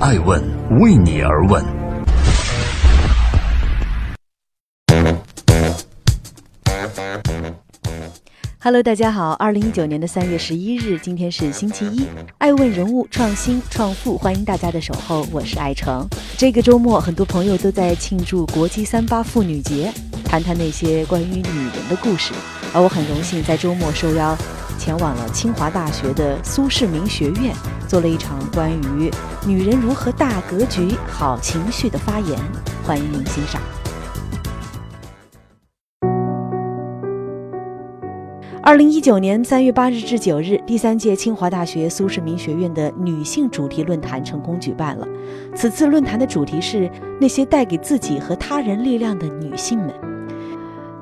爱问为你而问。Hello，大家好，二零一九年的三月十一日，今天是星期一。爱问人物创新创富，欢迎大家的守候，我是爱成。这个周末，很多朋友都在庆祝国际三八妇女节，谈谈那些关于女人的故事。而我很荣幸在周末受邀前往了清华大学的苏世民学院，做了一场关于女人如何大格局、好情绪的发言，欢迎您欣赏。二零一九年三月八日至九日，第三届清华大学苏世民学院的女性主题论坛成功举办了。此次论坛的主题是那些带给自己和他人力量的女性们。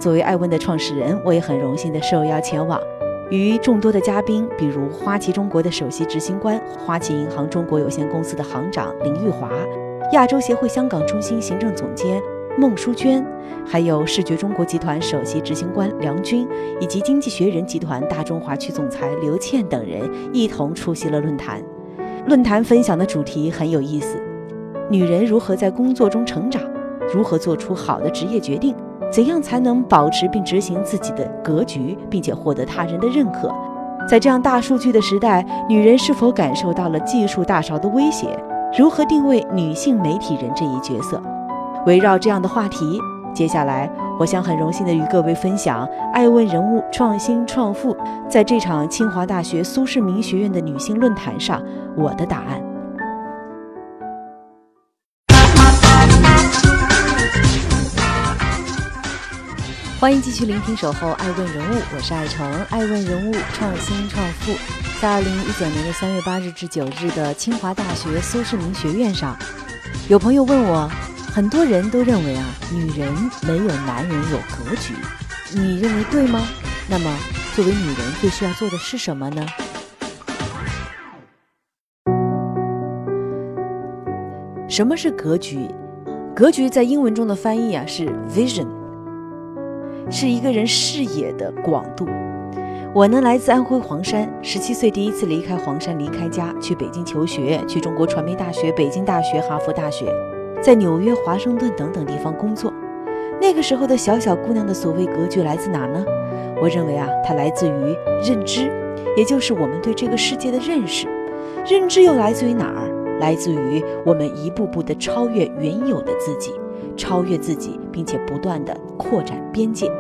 作为艾问的创始人，我也很荣幸的受邀前往，与众多的嘉宾，比如花旗中国的首席执行官、花旗银行中国有限公司的行长林玉华，亚洲协会香港中心行政总监。孟淑娟，还有视觉中国集团首席执行官梁军，以及经济学人集团大中华区总裁刘倩等人一同出席了论坛。论坛分享的主题很有意思：女人如何在工作中成长，如何做出好的职业决定，怎样才能保持并执行自己的格局，并且获得他人的认可？在这样大数据的时代，女人是否感受到了技术大潮的威胁？如何定位女性媒体人这一角色？围绕这样的话题，接下来我想很荣幸的与各位分享爱问人物创新创富在这场清华大学苏世民学院的女性论坛上我的答案。欢迎继续聆听守候爱问人物，我是爱成。爱问人物创新创富在二零一九年的三月八日至九日的清华大学苏世民学院上，有朋友问我。很多人都认为啊，女人没有男人有格局，你认为对吗？那么，作为女人最需要做的是什么呢？什么是格局？格局在英文中的翻译啊是 vision，是一个人视野的广度。我呢来自安徽黄山，十七岁第一次离开黄山，离开家去北京求学，去中国传媒大学、北京大学、哈佛大学。在纽约、华盛顿等等地方工作，那个时候的小小姑娘的所谓格局来自哪呢？我认为啊，它来自于认知，也就是我们对这个世界的认识。认知又来自于哪儿？来自于我们一步步的超越原有的自己，超越自己，并且不断的扩展边界。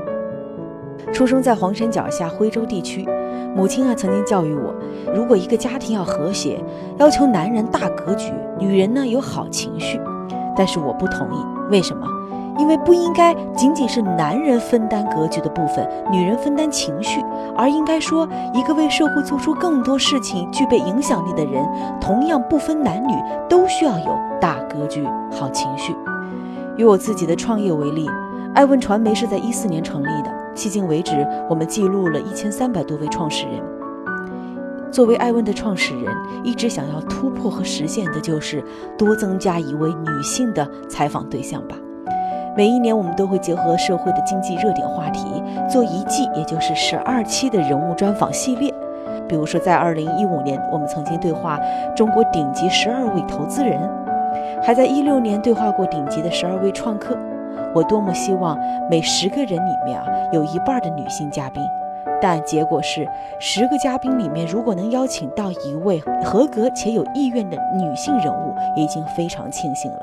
出生在黄山脚下徽州地区，母亲啊曾经教育我，如果一个家庭要和谐，要求男人大格局，女人呢有好情绪。但是我不同意，为什么？因为不应该仅仅是男人分担格局的部分，女人分担情绪，而应该说，一个为社会做出更多事情、具备影响力的人，同样不分男女，都需要有大格局、好情绪。以我自己的创业为例，爱问传媒是在一四年成立的，迄今为止，我们记录了一千三百多位创始人。作为爱问的创始人，一直想要突破和实现的就是多增加一位女性的采访对象吧。每一年，我们都会结合社会的经济热点话题，做一季，也就是十二期的人物专访系列。比如说，在二零一五年，我们曾经对话中国顶级十二位投资人，还在一六年对话过顶级的十二位创客。我多么希望每十个人里面啊，有一半的女性嘉宾。但结果是，十个嘉宾里面，如果能邀请到一位合格且有意愿的女性人物，已经非常庆幸了。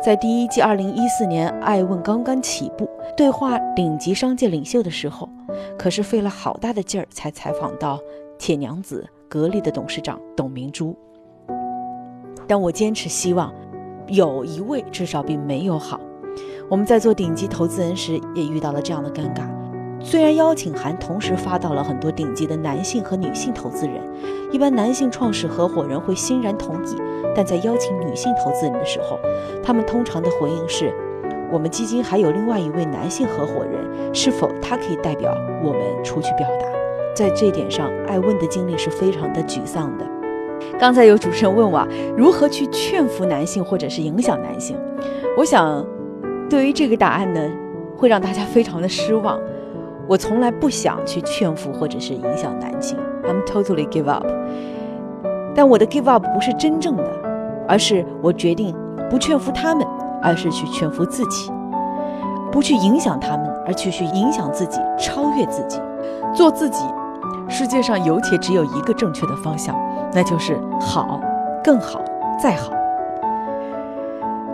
在第一季二零一四年《爱问》刚刚起步，对话顶级商界领袖的时候，可是费了好大的劲儿才采访到铁娘子格力的董事长董明珠。但我坚持希望有一位至少比没有好。我们在做顶级投资人时，也遇到了这样的尴尬。虽然邀请函同时发到了很多顶级的男性和女性投资人，一般男性创始合伙人会欣然同意，但在邀请女性投资人的时候，他们通常的回应是：我们基金还有另外一位男性合伙人，是否他可以代表我们出去表达？在这点上，艾问的经历是非常的沮丧的。刚才有主持人问我如何去劝服男性或者是影响男性，我想，对于这个答案呢，会让大家非常的失望。我从来不想去劝服或者是影响男性，I'm totally give up。但我的 give up 不是真正的，而是我决定不劝服他们，而是去劝服自己；不去影响他们，而去去影响自己，超越自己，做自己。世界上有且只有一个正确的方向，那就是好，更好，再好。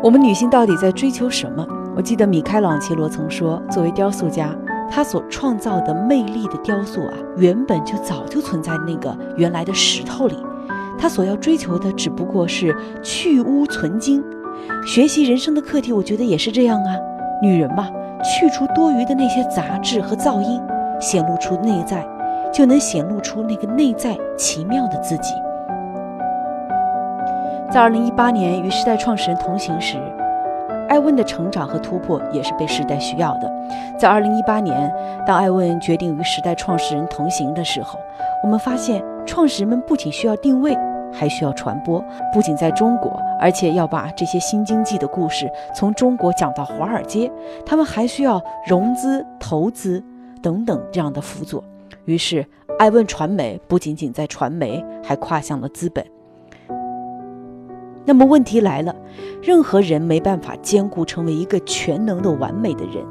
我们女性到底在追求什么？我记得米开朗基罗曾说，作为雕塑家，他所创造的魅力的雕塑啊，原本就早就存在那个原来的石头里。他所要追求的只不过是去污存精。学习人生的课题，我觉得也是这样啊。女人嘛，去除多余的那些杂质和噪音，显露出内在，就能显露出那个内在奇妙的自己。在二零一八年与时代创始人同行时，艾问的成长和突破也是被时代需要的。在二零一八年，当艾问决定与时代创始人同行的时候，我们发现创始人们不仅需要定位，还需要传播。不仅在中国，而且要把这些新经济的故事从中国讲到华尔街，他们还需要融资、投资等等这样的辅佐。于是，艾问传媒不仅仅在传媒，还跨向了资本。那么问题来了，任何人没办法兼顾成为一个全能的完美的人。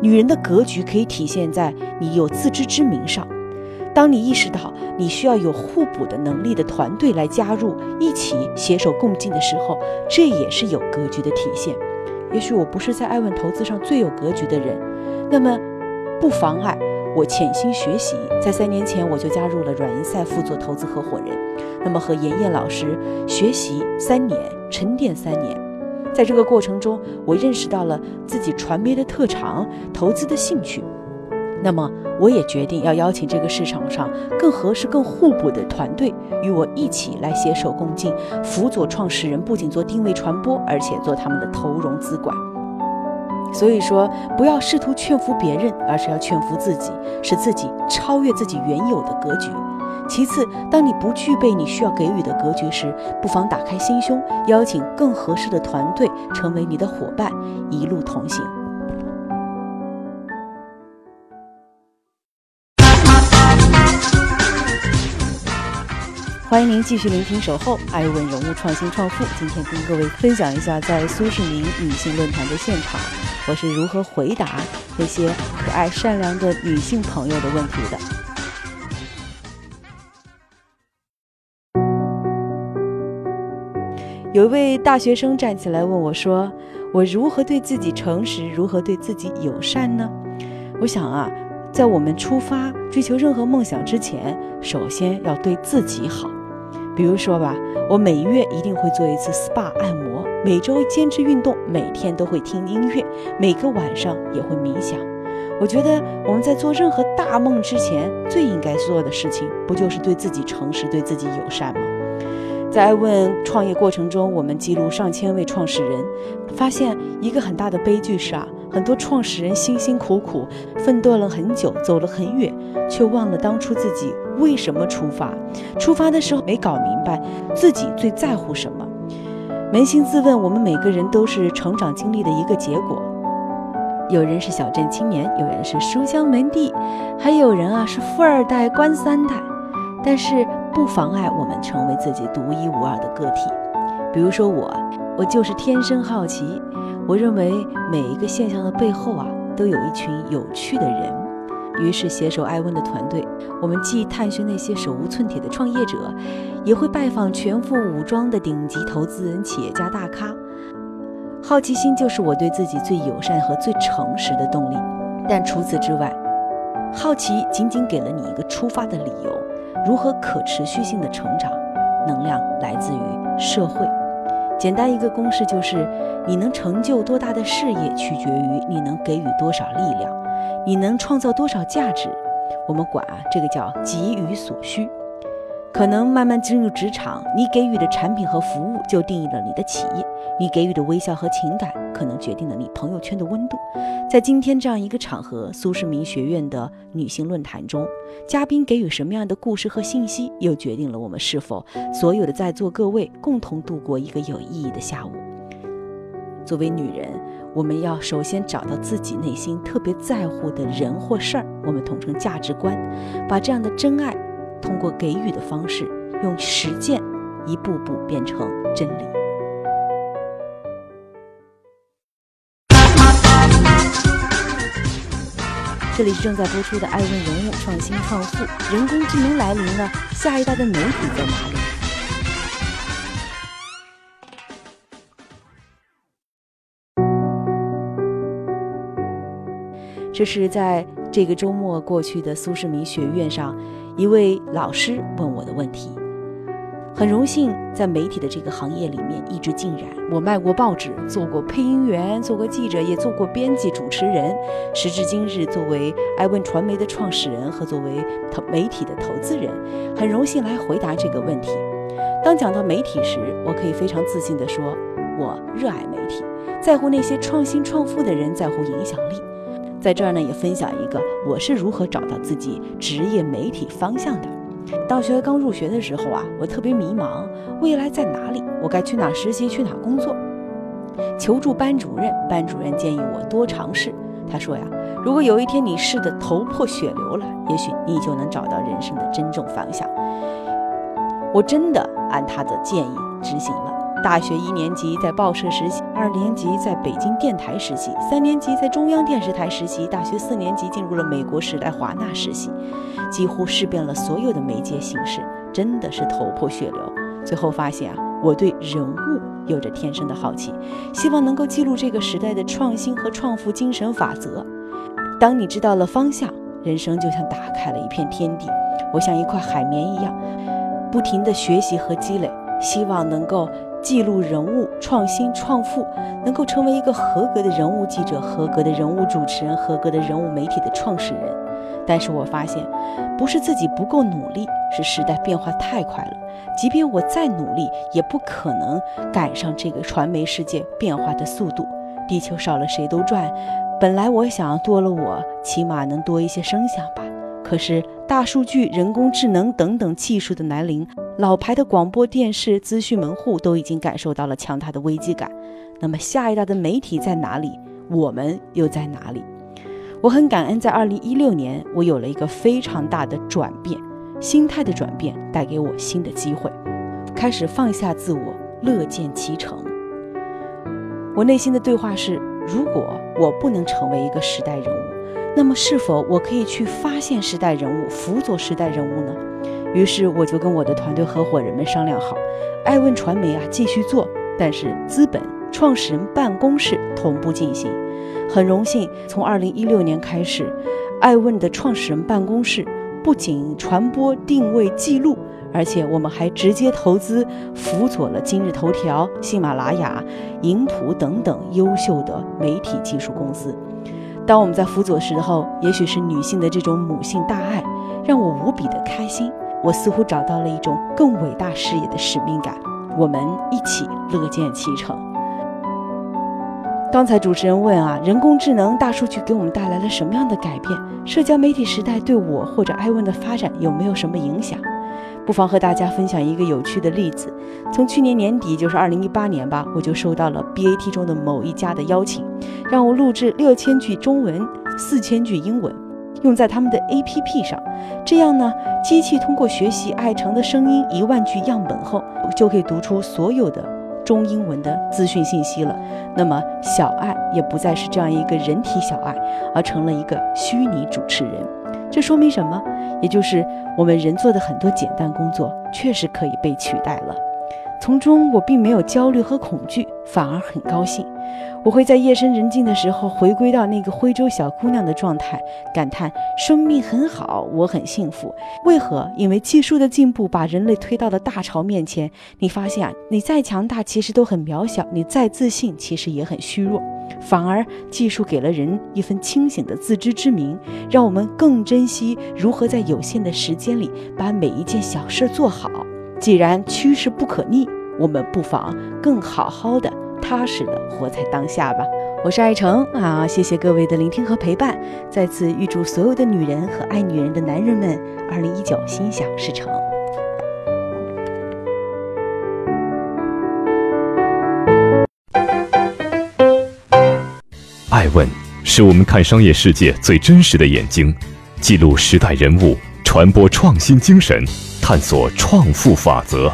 女人的格局可以体现在你有自知之明上。当你意识到你需要有互补的能力的团队来加入，一起携手共进的时候，这也是有格局的体现。也许我不是在爱问投资上最有格局的人，那么不妨碍。我潜心学习，在三年前我就加入了软银赛富做投资合伙人。那么和妍妍老师学习三年，沉淀三年，在这个过程中，我认识到了自己传媒的特长、投资的兴趣。那么我也决定要邀请这个市场上更合适、更互补的团队与我一起来携手共进，辅佐创始人不仅做定位传播，而且做他们的投融资管。所以说，不要试图劝服别人，而是要劝服自己，使自己超越自己原有的格局。其次，当你不具备你需要给予的格局时，不妨打开心胸，邀请更合适的团队成为你的伙伴，一路同行。欢迎您继续聆听《守候爱问人物创新创富》，今天跟各位分享一下在苏世民女性论坛的现场。我是如何回答那些可爱善良的女性朋友的问题的？有一位大学生站起来问我说：“我如何对自己诚实？如何对自己友善呢？”我想啊，在我们出发追求任何梦想之前，首先要对自己好。比如说吧，我每月一定会做一次 SPA 按摩，每周坚持运动，每天都会听音乐，每个晚上也会冥想。我觉得我们在做任何大梦之前，最应该做的事情，不就是对自己诚实，对自己友善吗？在爱问创业过程中，我们记录上千位创始人，发现一个很大的悲剧是啊，很多创始人辛辛苦苦奋斗了很久，走了很远，却忘了当初自己。为什么出发？出发的时候没搞明白自己最在乎什么。扪心自问，我们每个人都是成长经历的一个结果。有人是小镇青年，有人是书香门第，还有人啊是富二代、官三代。但是不妨碍我们成为自己独一无二的个体。比如说我，我就是天生好奇。我认为每一个现象的背后啊，都有一群有趣的人。于是携手艾问的团队，我们既探寻那些手无寸铁的创业者，也会拜访全副武装的顶级投资人、企业家大咖。好奇心就是我对自己最友善和最诚实的动力。但除此之外，好奇仅仅给了你一个出发的理由。如何可持续性的成长？能量来自于社会。简单一个公式就是：你能成就多大的事业，取决于你能给予多少力量。你能创造多少价值？我们管啊，这个叫给予所需。可能慢慢进入职场，你给予的产品和服务就定义了你的企业。你给予的微笑和情感，可能决定了你朋友圈的温度。在今天这样一个场合，苏世民学院的女性论坛中，嘉宾给予什么样的故事和信息，又决定了我们是否所有的在座各位共同度过一个有意义的下午。作为女人。我们要首先找到自己内心特别在乎的人或事儿，我们统称价值观，把这样的真爱通过给予的方式，用实践一步步变成真理。这里是正在播出的《爱问人物创新创富》，人工智能来临了，下一代的媒体在哪里？这是在这个周末过去的苏世民学院上，一位老师问我的问题。很荣幸在媒体的这个行业里面一直浸染。我卖过报纸，做过配音员，做过记者，也做过编辑、主持人。时至今日，作为爱问传媒的创始人和作为投媒体的投资人，很荣幸来回答这个问题。当讲到媒体时，我可以非常自信地说，我热爱媒体，在乎那些创新创富的人，在乎影响力。在这儿呢，也分享一个我是如何找到自己职业媒体方向的。大学刚入学的时候啊，我特别迷茫，未来在哪里？我该去哪实习？去哪工作？求助班主任，班主任建议我多尝试。他说呀，如果有一天你试得头破血流了，也许你就能找到人生的真正方向。我真的按他的建议执行了。大学一年级在报社实习，二年级在北京电台实习，三年级在中央电视台实习，大学四年级进入了美国时代华纳实习。几乎试遍了所有的媒介形式，真的是头破血流。最后发现啊，我对人物有着天生的好奇，希望能够记录这个时代的创新和创富精神法则。当你知道了方向，人生就像打开了一片天地。我像一块海绵一样，不停地学习和积累，希望能够记录人物创新创富，能够成为一个合格的人物记者、合格的人物主持人、合格的人物媒体的创始人。但是我发现，不是自己不够努力，是时代变化太快了。即便我再努力，也不可能赶上这个传媒世界变化的速度。地球少了谁都转。本来我想多了我，起码能多一些声响吧。可是大数据、人工智能等等技术的来临，老牌的广播电视、资讯门户都已经感受到了强大的危机感。那么下一代的媒体在哪里？我们又在哪里？我很感恩，在二零一六年，我有了一个非常大的转变，心态的转变带给我新的机会，开始放下自我，乐见其成。我内心的对话是：如果我不能成为一个时代人物，那么是否我可以去发现时代人物，辅佐时代人物呢？于是我就跟我的团队合伙人们商量好，爱问传媒啊继续做，但是资本创始人办公室同步进行。很荣幸，从二零一六年开始，爱问的创始人办公室不仅传播、定位、记录，而且我们还直接投资辅佐了今日头条、喜马拉雅、银普等等优秀的媒体技术公司。当我们在辅佐时候，也许是女性的这种母性大爱，让我无比的开心。我似乎找到了一种更伟大事业的使命感，我们一起乐见其成。刚才主持人问啊，人工智能、大数据给我们带来了什么样的改变？社交媒体时代对我或者艾问的发展有没有什么影响？不妨和大家分享一个有趣的例子。从去年年底，就是二零一八年吧，我就收到了 BAT 中的某一家的邀请，让我录制六千句中文、四千句英文，用在他们的 APP 上。这样呢，机器通过学习爱成的声音一万句样本后，就可以读出所有的。中英文的资讯信息了，那么小爱也不再是这样一个人体小爱，而成了一个虚拟主持人。这说明什么？也就是我们人做的很多简单工作，确实可以被取代了。从中我并没有焦虑和恐惧，反而很高兴。我会在夜深人静的时候回归到那个徽州小姑娘的状态，感叹生命很好，我很幸福。为何？因为技术的进步把人类推到了大潮面前。你发现啊，你再强大其实都很渺小，你再自信其实也很虚弱。反而技术给了人一份清醒的自知之明，让我们更珍惜如何在有限的时间里把每一件小事做好。既然趋势不可逆，我们不妨更好好的。踏实的活在当下吧。我是爱成啊，谢谢各位的聆听和陪伴。再次预祝所有的女人和爱女人的男人们，二零一九心想事成。爱问是我们看商业世界最真实的眼睛，记录时代人物，传播创新精神，探索创富法则。